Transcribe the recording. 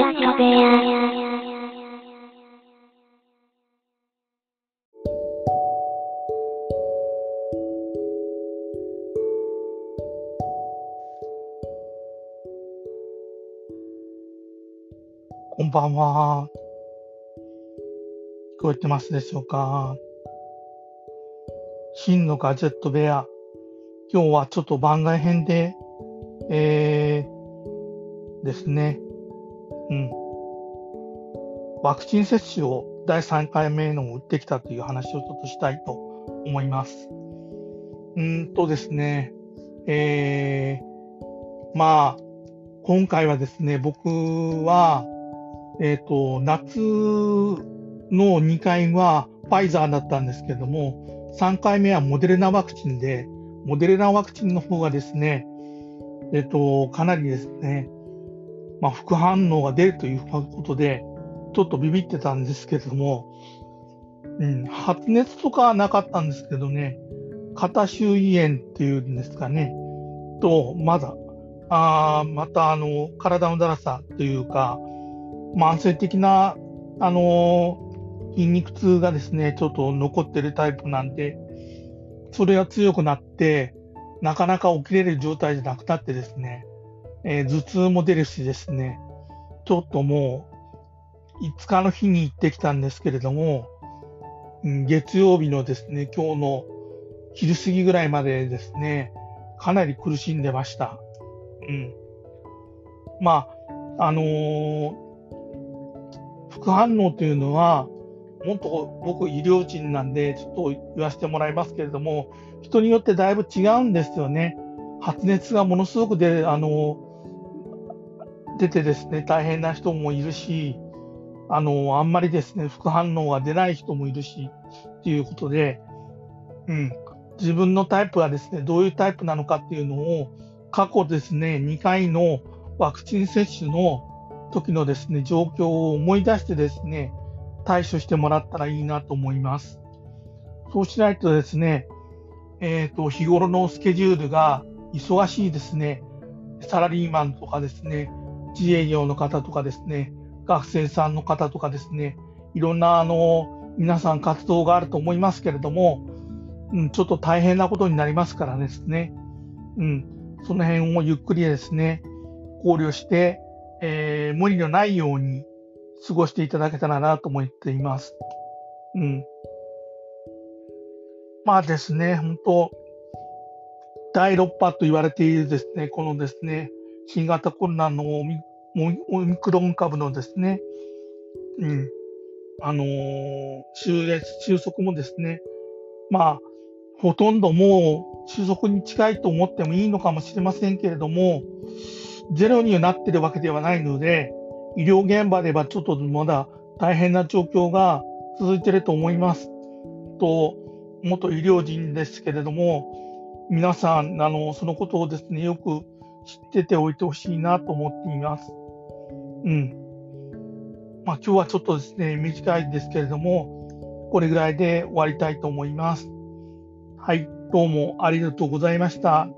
部屋こんばんは。聞こえてますでしょうか？真のガジェット部屋。今日はちょっと番外編で、えー、ですね。うん。ワクチン接種を第3回目のを打ってきたという話をちょっとしたいと思います。うんとですね、えー、まあ、今回はですね、僕は、えっ、ー、と、夏の2回はファイザーだったんですけども、3回目はモデルナワクチンで、モデルナワクチンの方がですね、えっ、ー、と、かなりですね、まあ、副反応が出るということで、ちょっとビビってたんですけども、うん、発熱とかはなかったんですけどね、肩周囲炎っていうんですかね、と、まだ、あまたあの体のだらさというか、慢性的な、あの筋肉痛がですね、ちょっと残ってるタイプなんで、それが強くなって、なかなか起きれる状態じゃなくなってですね、えー、頭痛も出るしですね、ちょっともう、5日の日に行ってきたんですけれども、うん、月曜日のですね、今日の昼過ぎぐらいまでですね、かなり苦しんでました。うん。まあ、あのー副反応というのは、もっと僕、医療人なんで、ちょっと言わせてもらいますけれども、人によってだいぶ違うんですよね。発熱がものすごく出あの出てですね、大変な人もいるし、あのあんまりですね、副反応が出ない人もいるし、ということで、うん、自分のタイプはですね、どういうタイプなのかっていうのを、過去ですね、2回のワクチン接種の時のですね、状況を思い出してですね、対処してもらったらいいなと思います。そうしないとですね、えっ、ー、と、日頃のスケジュールが忙しいですね、サラリーマンとかですね、自営業の方とかですね、学生さんの方とかですね、いろんなあの皆さん活動があると思いますけれども、うん、ちょっと大変なことになりますからですね、うん、その辺をゆっくりですね、考慮して、えー、無理のないように過ごしていただけたらなと思っています。うん。まあですね、本当第6波と言われているですね、このですね、新型コロナのオミクロン株のですね、うん、あのー、終列、収束もですね、まあ、ほとんどもう収束に近いと思ってもいいのかもしれませんけれども、ゼロにはなってるわけではないので、医療現場ではちょっとまだ大変な状況が続いてると思います。と、元医療人ですけれども、皆さん、あの、そのことをですね、よく知ってておいてほしいなと思っています。うん。まあ今日はちょっとですね、短いですけれども、これぐらいで終わりたいと思います。はい、どうもありがとうございました。